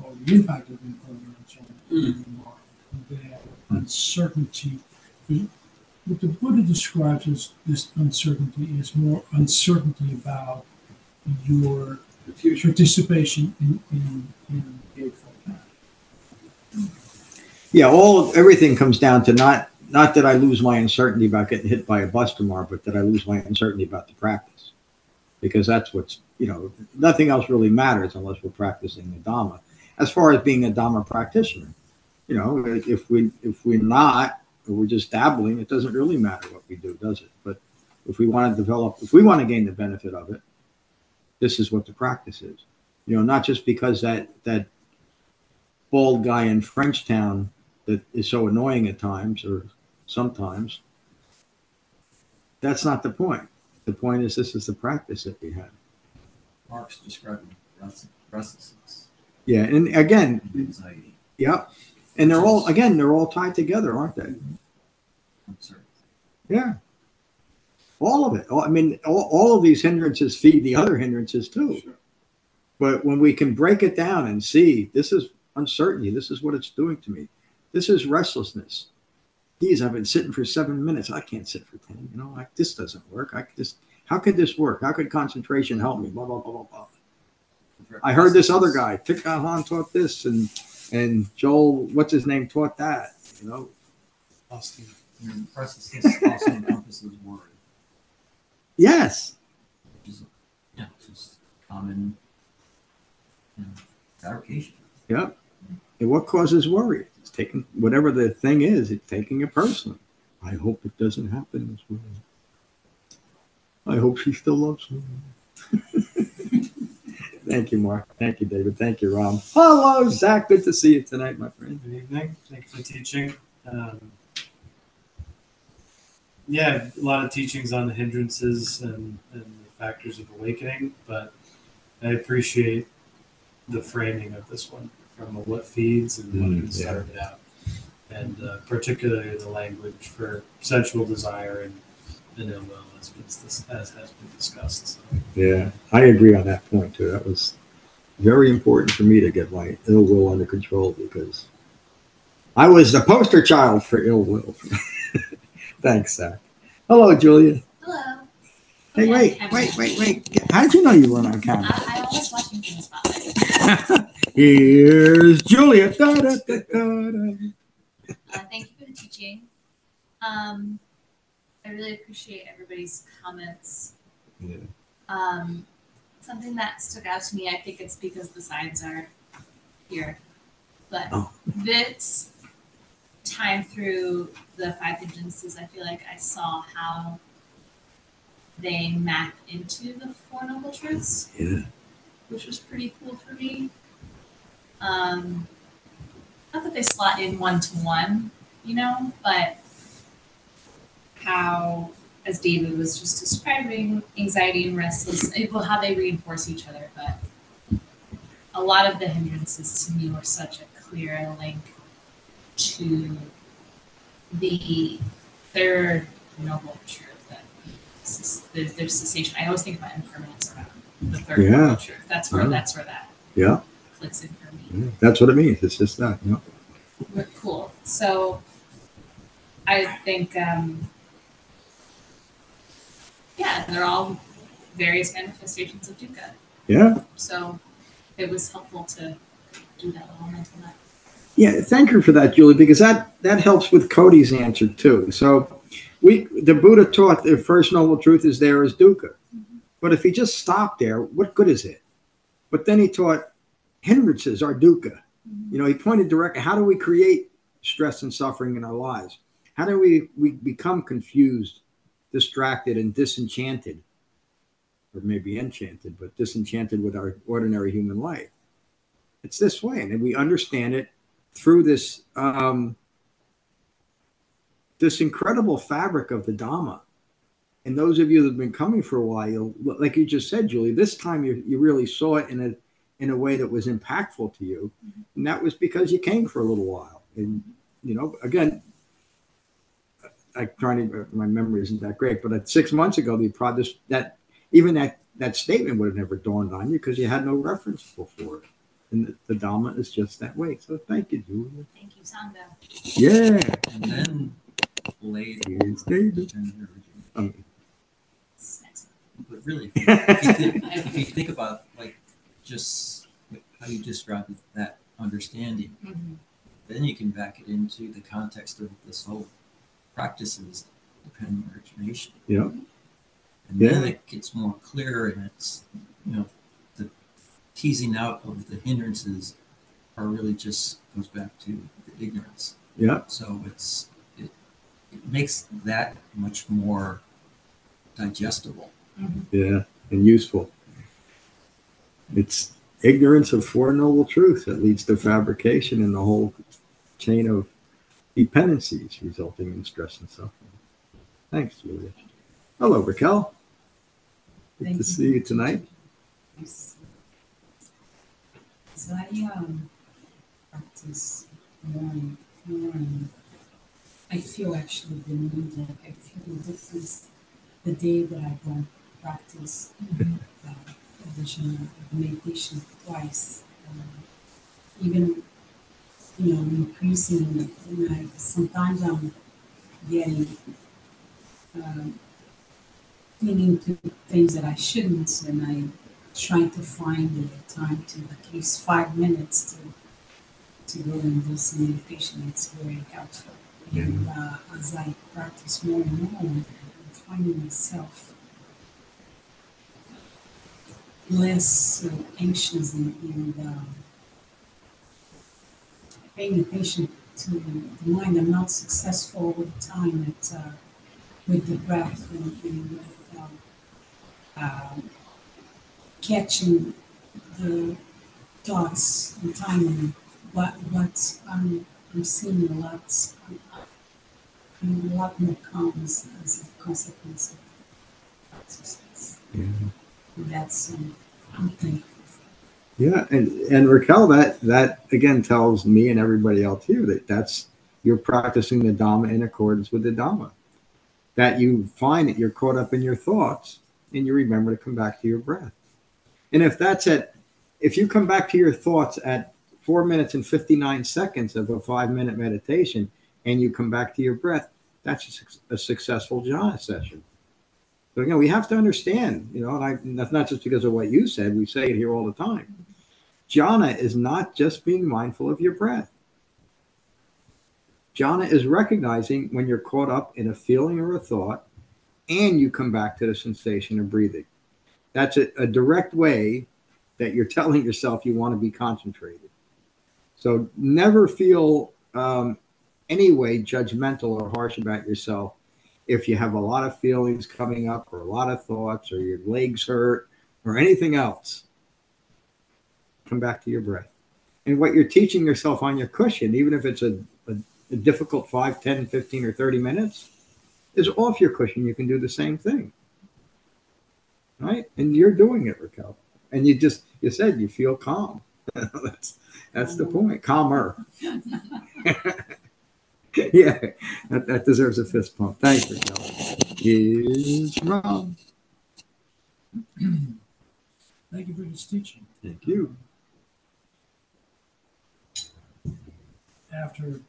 Speaker 7: or the impact of impermanence on mm. the mind than uncertainty. What the Buddha describes as this uncertainty is more uncertainty about your participation in, in, in Eightfold Path.
Speaker 2: Yeah, all everything comes down to not not that I lose my uncertainty about getting hit by a bus tomorrow, but that I lose my uncertainty about the practice. Because that's what's, you know, nothing else really matters unless we're practicing the Dhamma. As far as being a Dhamma practitioner, you know, if we if we're not, we're just dabbling, it doesn't really matter what we do, does it? But if we want to develop, if we want to gain the benefit of it, this is what the practice is. You know, not just because that that bald guy in Frenchtown that is so annoying at times or sometimes. That's not the point. The point is this is the practice that we have.
Speaker 8: Mark's describing restlessness.
Speaker 2: Yeah, and again,
Speaker 8: anxiety.
Speaker 2: Yep. And they're all again, they're all tied together, aren't they? Mm-hmm. Yeah. All of it. I mean, all, all of these hindrances feed the other hindrances too. Sure. But when we can break it down and see this is uncertainty, this is what it's doing to me. This is restlessness geez, I've been sitting for seven minutes. I can't sit for 10. You know, like this doesn't work. I just, how could this work? How could concentration help me? Blah, blah, blah, blah, blah. I heard this other guy, Thich Nhat Hanh taught this and, and Joel, what's his name, taught that, you know?
Speaker 8: Austin. And restlessness also encompasses worry,
Speaker 2: Yes.
Speaker 8: which is, yeah, just common you know, fabrication.
Speaker 2: Yep. And what causes worry? Taking whatever the thing is, it's taking it personally. I hope it doesn't happen this way. I hope she still loves me. Thank you, Mark. Thank you, David. Thank you, Ron. Hello, Zach. Good to see you tonight, my friend.
Speaker 9: Good evening. Thank you for teaching. Um, yeah, a lot of teachings on the hindrances and, and the factors of awakening, but I appreciate the framing of this one from what feeds and what
Speaker 2: Mm,
Speaker 9: can
Speaker 2: yeah.
Speaker 9: start it out. And uh, particularly the language for sensual desire and, and ill will as, as has been discussed. So,
Speaker 2: Yeah, I agree on that point too. That was very important for me to get my ill will under control because I was the poster child for ill will. Thanks, Zach. Hello, Julia.
Speaker 10: Hello.
Speaker 2: Hey,
Speaker 10: Okay,
Speaker 2: wait, wait, wait, wait. How did you know you weren't on camera?
Speaker 10: I, I'm always watching from the spotlight.
Speaker 2: Here's Julia. Da, da, da.
Speaker 10: Uh, thank you for the teaching. Um, I really appreciate everybody's comments.
Speaker 2: Yeah.
Speaker 10: Um, something that stuck out to me, I think it's because the signs are here. But
Speaker 2: Oh.
Speaker 10: this time through the five hindrances, I feel like I saw how they map into the Four Noble Truths.
Speaker 2: Yeah.
Speaker 10: which was pretty cool for me. Um, not that they slot in one to one, you know, but how, as David was just describing, anxiety and restless, eh, well, how they reinforce each other. But a lot of the hindrances to me were such a clear link to the third noble truth that there's, there's cessation. I always think about impermanence around the third
Speaker 2: Yeah.
Speaker 10: noble truth. That's where
Speaker 2: Oh.
Speaker 10: that's where that
Speaker 2: Yeah,
Speaker 10: clicks in for me.
Speaker 2: yeah, that's what it means. It's just that. You know?
Speaker 10: We're cool. So I think um yeah, they're all various manifestations of dukkha.
Speaker 2: Yeah.
Speaker 10: So it was helpful to do that little mental map.
Speaker 2: Yeah, thank you for that, Julie, because that that helps with Cody's answer too. So, we the Buddha taught the first noble truth is there is dukkha, but if he just stopped there, what good is it? But then he taught hindrances are dukkha. You know, he pointed directly. How do we create stress and suffering in our lives? How do we we become confused, distracted, and disenchanted, or maybe enchanted, but disenchanted with our ordinary human life? It's this way, and then we understand it through this um, this incredible fabric of the Dhamma. And those of you that have been coming for a while, like you just said, Julie, this time you, you really saw it in a in a way that was impactful to you, and that was because you came for a little while. And you know, again, I trying to my memory isn't that great, but at six months ago, the pro this that even that that statement would have never dawned on you because you had no reference before. And the, the Dhamma is just that way. So thank you, Julia.
Speaker 10: Thank you, Sangha.
Speaker 2: Yeah.
Speaker 8: And then later,
Speaker 2: Here's David.
Speaker 8: then
Speaker 2: Um,
Speaker 8: But really, if you, if you think, if you think about like just how you describe that understanding,
Speaker 10: Mhm.
Speaker 8: then you can back it into the context of this whole practices dependent origination.
Speaker 2: Yeah.
Speaker 8: And then it gets more clear and it's, you know, the teasing out of the hindrances are really just goes back to the ignorance.
Speaker 2: Yeah.
Speaker 8: So it's, it, it makes that much more digestible.
Speaker 2: Yeah. And useful. It's ignorance of Four Noble Truths that leads to fabrication and the whole chain of dependencies resulting in stress and suffering. Thanks, Julia. Hello, Raquel. Good
Speaker 11: Thank
Speaker 2: to
Speaker 11: you.
Speaker 2: see you tonight. Yes.
Speaker 11: So I um practice more and more I feel actually the need, like I feel this is the day that I don't practice uh, additional meditation twice. Um, even you know increasing and I sometimes I'm getting um, getting into things that I shouldn't, and I try to find the time to at least five minutes to to go and do some meditation. It's very helpful. And uh, as I practice more and more, I'm finding myself less uh, anxious and, and um, paying attention to the mind. I'm not successful the time at uh, with the breath and, and with um, um, catching the thoughts and timing. But but I'm I'm seeing a lot. I'm, a lot more calm as, as a consequence of exercise. And that's um, I'm thankful.
Speaker 2: Yeah, and and Raquel, that that again tells me and everybody else here that that's you're practicing the Dhamma in accordance with the Dhamma. That you find that you're caught up in your thoughts and you remember to come back to your breath. And if that's at, if you come back to your thoughts at four minutes and 59 seconds of a five minute meditation and you come back to your breath, that's a, a successful jhana session. So, you know, we have to understand, you know, and, I, that's not just because of what you said, we say it here all the time. Jhana is not just being mindful of your breath. Jhana is recognizing when you're caught up in a feeling or a thought and you come back to the sensation of breathing. That's a, a direct way that you're telling yourself you want to be concentrated. So never feel um, any way judgmental or harsh about yourself if you have a lot of feelings coming up or a lot of thoughts or your legs hurt or anything else. Come back to your breath. And what you're teaching yourself on your cushion, even if it's a, a, a difficult 5, 10, 15, or 30 minutes, is off your cushion. You can do the same thing. Right? And you're doing it, Raquel. And you just, you said you feel calm. that's that's the mm-hmm. point. Calmer. yeah, that, that deserves a fist pump. Thanks, Raquel. Is wrong.
Speaker 7: Thank you for this teaching.
Speaker 2: Thank you.
Speaker 7: After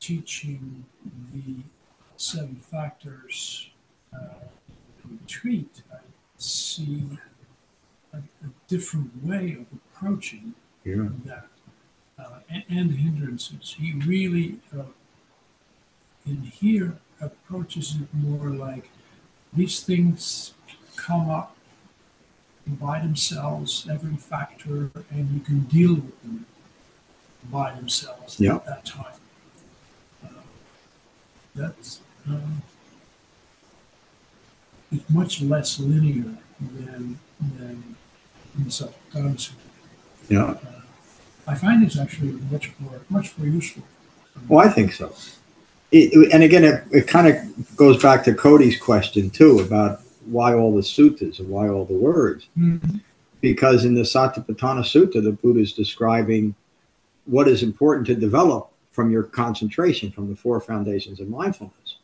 Speaker 7: teaching the seven factors uh, retreat, I see a, a different way of approaching
Speaker 2: Yeah.
Speaker 7: that uh, and, and hindrances. He really, uh, in here, approaches it more like these things come up by themselves, every factor, and you can deal with them by themselves
Speaker 2: Yeah.
Speaker 7: at that time. Uh, that's um, it's much less linear than than in Sutta.
Speaker 2: Yeah.
Speaker 7: I find it's actually much more much more useful.
Speaker 2: Well, I think so. It, and again, it, it kind of goes back to Cody's question too about why all the suttas and why all the words. Mm-hmm. Because in the Satipatthana Sutta, the Buddha is describing what is important to develop from your concentration, from the four foundations of mindfulness.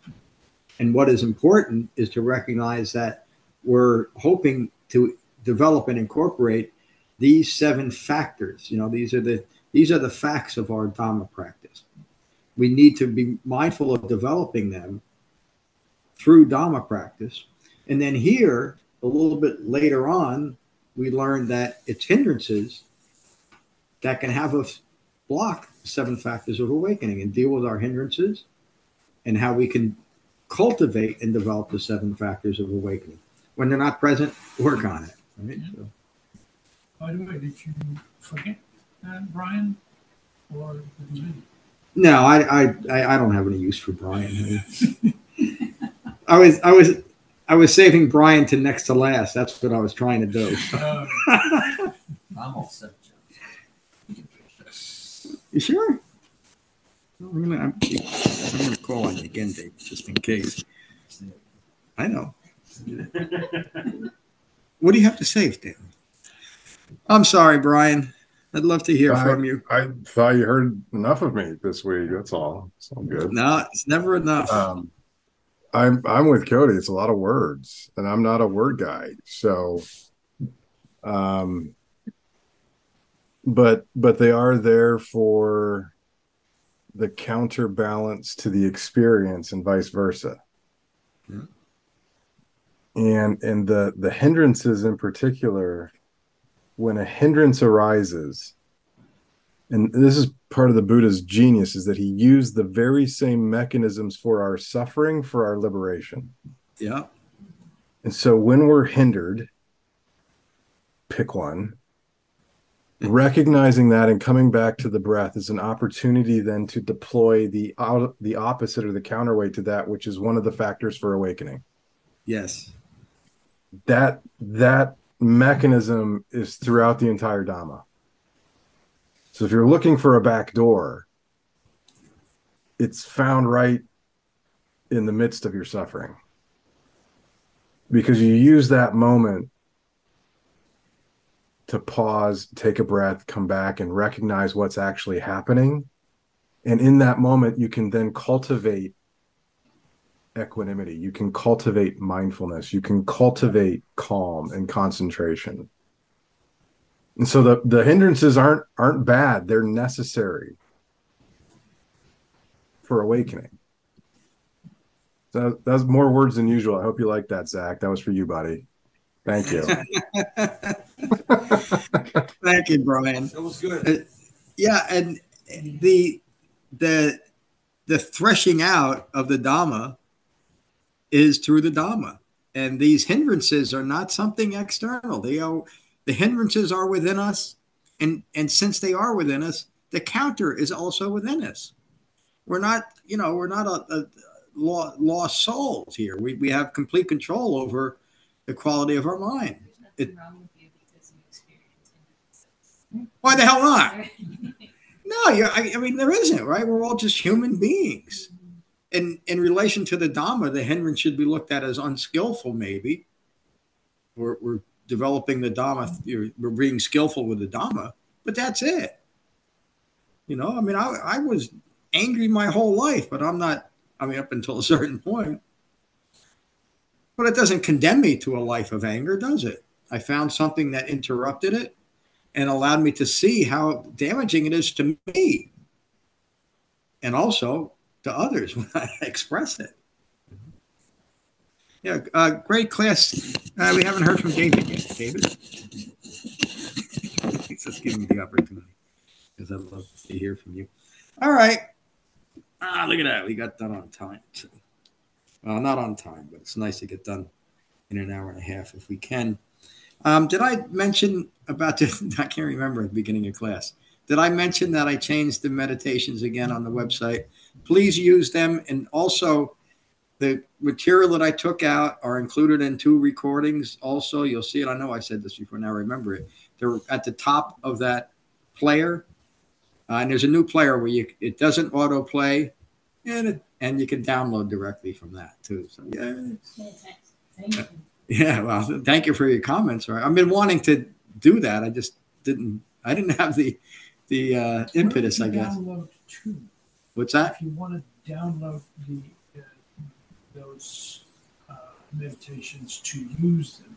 Speaker 2: And what is important is to recognize that we're hoping to develop and incorporate these seven factors. You know, these are the these are the facts of our Dhamma practice. We need to be mindful of developing them through Dhamma practice. And then here, a little bit later on, we learned that it's hindrances that can have us block seven factors of awakening and deal with our hindrances and how we can cultivate and develop the seven factors of awakening. When they're not present, work on it. Right? So,
Speaker 7: By the way, did you forget that, Brian? Or did you?
Speaker 2: No, I, I I don't have any use for Brian. I was I was I was saving Brian to next to last. That's what I was trying to do.
Speaker 7: Uh,
Speaker 8: I'm all set.
Speaker 2: You sure? I'm gonna, I'm, I'm gonna call on you again, Dave, just in case. I know. What do you have to say, Dave? I'm sorry, Brian. I'd love to hear
Speaker 3: I-
Speaker 2: from you.
Speaker 3: I thought you heard enough of me this week. That's all. It's all good.
Speaker 2: No, it's never enough.
Speaker 3: Um, I'm I'm with Cody. It's a lot of words, and I'm not a word guy. So, um, but but they are there for the counterbalance to the experience and vice versa.
Speaker 2: Yeah.
Speaker 3: And and the the hindrances in particular, when a hindrance arises, and this is part of the Buddha's genius, is that he used the very same mechanisms for our suffering for our liberation.
Speaker 2: Yeah.
Speaker 3: And so when we're hindered, pick one, recognizing that and coming back to the breath is an opportunity then to deploy the out the opposite or the counterweight to that, which is one of the factors for awakening.
Speaker 2: Yes.
Speaker 3: That that mechanism is throughout the entire Dhamma. So if you're looking for a back door, it's found right in the midst of your suffering. Because you use that moment to pause, take a breath, come back and recognize what's actually happening. And in that moment, you can then cultivate equanimity. You can cultivate mindfulness. You can cultivate calm and concentration. And so the, the hindrances aren't aren't bad. They're necessary for awakening. So that's more words than usual. I hope you like that, Zach. That was for you, buddy. Thank you.
Speaker 2: Thank you, Brian.
Speaker 6: That was good.
Speaker 2: Uh, yeah, and the the the threshing out of the Dhamma is through the Dhamma. And these hindrances are not something external. They are the hindrances are within us. And and since they are within us, the counter is also within us. We're not, you know, we're not a, a lost souls here. We, we have complete control over the quality of our mind.
Speaker 10: There's nothing
Speaker 2: It-
Speaker 10: wrong with you because you experience hindrances.
Speaker 2: Why the hell not? No, I, I mean there isn't, right? We're all just human beings. In in relation to the Dhamma, the hindrance should be looked at as unskillful, maybe. We're, we're developing the Dhamma, we're being skillful with the Dhamma, but that's it. You know, I mean, I, I was angry my whole life, but I'm not, I mean, up until a certain point. But it doesn't condemn me to a life of anger, does it? I found something that interrupted it and allowed me to see how damaging it is to me and also to others when I express it. Yeah, uh, great class. Uh, we haven't heard from David yet. David? Just giving me the opportunity because I'd love to hear from you. All right. Ah, look at that. We got done on time. Well, not on time, but it's nice to get done in an hour and a half if we can. Um, did I mention about the, I can't remember at the beginning of class. Did I mention that I changed the meditations again on the website? Please use them. And also, the material that I took out are included in two recordings. Also, you'll see it. I know I said this before. Now I remember it. They're at the top of that player. Uh, and there's a new player where you it doesn't autoplay, and it, and you can download directly from that too. So yeah,
Speaker 10: Thank you.
Speaker 2: yeah, well, thank you for your comments. Right, I've been wanting to do that. I just didn't. I didn't have the the uh, impetus. I guess.
Speaker 7: To,
Speaker 2: What's that?
Speaker 7: if you want to download the, uh, those uh, meditations to use them,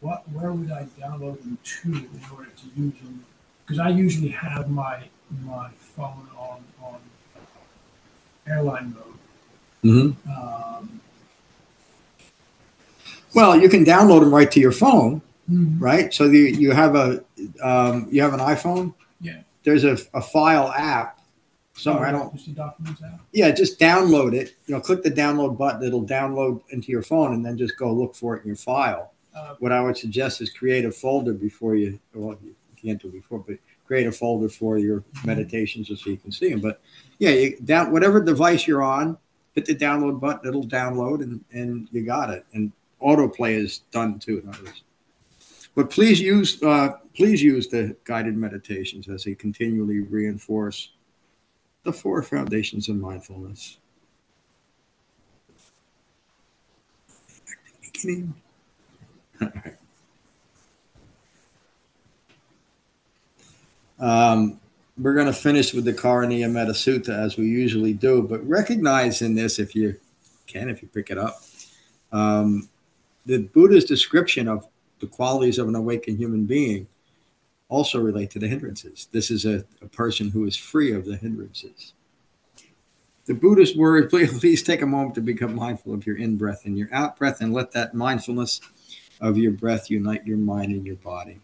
Speaker 7: what, where would I download them to in order to use them? Because I usually have my, my phone on, on airline mode.
Speaker 2: Mm-hmm.
Speaker 7: Um,
Speaker 2: Well, you can download them right to your phone,
Speaker 7: mhm,
Speaker 2: right? So you you have a um, you have an iPhone.
Speaker 7: Yeah.
Speaker 2: There's a, a file app. Somewhere I don't.
Speaker 7: Just the documents out?
Speaker 2: Yeah, just download it. You know, click the download button. It'll download into your phone, and then just go look for it in your file.
Speaker 7: Uh,
Speaker 2: what I would suggest is create a folder before you, well, you can't do it before, but create a folder for your meditations just so you can see them. But yeah, you down whatever device you're on, hit the download button, it'll download and, and you got it. And autoplay is done too. in others. But please use uh, please use the guided meditations as they continually reinforce the four foundations of mindfulness. Um, we're going to finish with the Karaniya Metta Sutta as we usually do, but recognize in this, if you can, if you pick it up, um, the Buddha's description of the qualities of an awakened human being also relate to the hindrances. This is a, a person who is free of the hindrances. The Buddhist word, please, please take a moment to become mindful of your in breath and your out breath and let that mindfulness of your breath unite your mind and your body.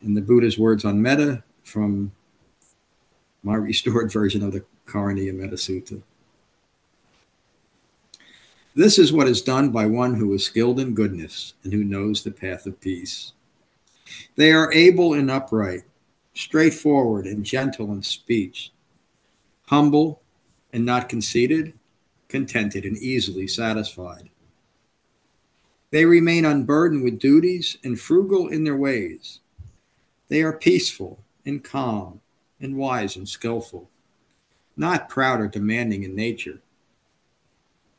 Speaker 2: And the Buddha's words on metta from my restored version of the Karaniya Metta Sutta. This is what is done by one who is skilled in goodness and who knows the path of peace. They are able and upright, straightforward and gentle in speech, humble and not conceited, contented and easily satisfied. They remain unburdened with duties and frugal in their ways. They are peaceful and calm and wise and skillful, not proud or demanding in nature.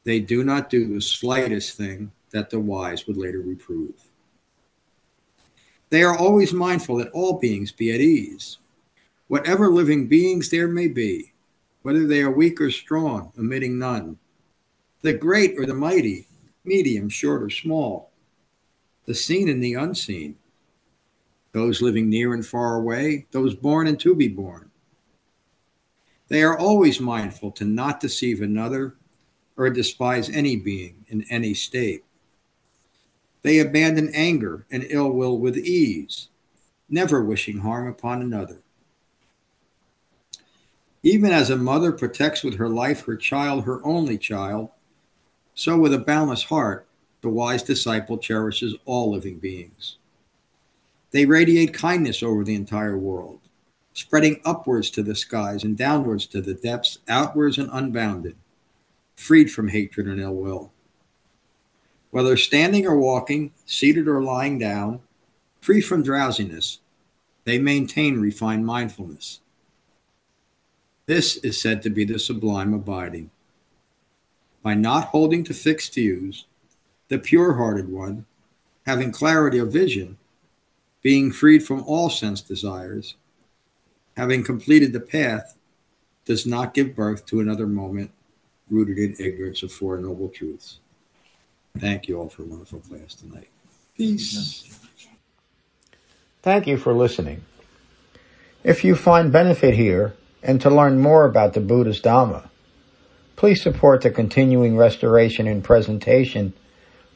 Speaker 2: They do not do the slightest thing that the wise would later reprove. They are always mindful that all beings be at ease. Whatever living beings there may be, whether they are weak or strong, omitting none, the great or the mighty, medium, short, or small, the seen and the unseen, those living near and far away, those born and to be born. They are always mindful to not deceive another or despise any being in any state. They abandon anger and ill will with ease, never wishing harm upon another. Even as a mother protects with her life her child, her only child, so with a boundless heart, the wise disciple cherishes all living beings. They radiate kindness over the entire world, spreading upwards to the skies and downwards to the depths, outwards and unbounded, freed from hatred and ill will. Whether standing or walking, seated or lying down, free from drowsiness, they maintain refined mindfulness. This is said to be the sublime abiding. By not holding to fixed views, the pure hearted one, having clarity of vision, being freed from all sense desires, having completed the path, does not give birth to another moment rooted in ignorance of Four Noble Truths. Thank you all for a wonderful class tonight. Peace.
Speaker 1: Thank you for listening. If you find benefit here and to learn more about the Buddhist Dhamma, please support the continuing restoration and presentation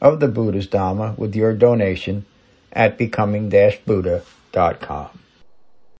Speaker 1: of the Buddhist Dhamma with your donation at becoming-buddha.com.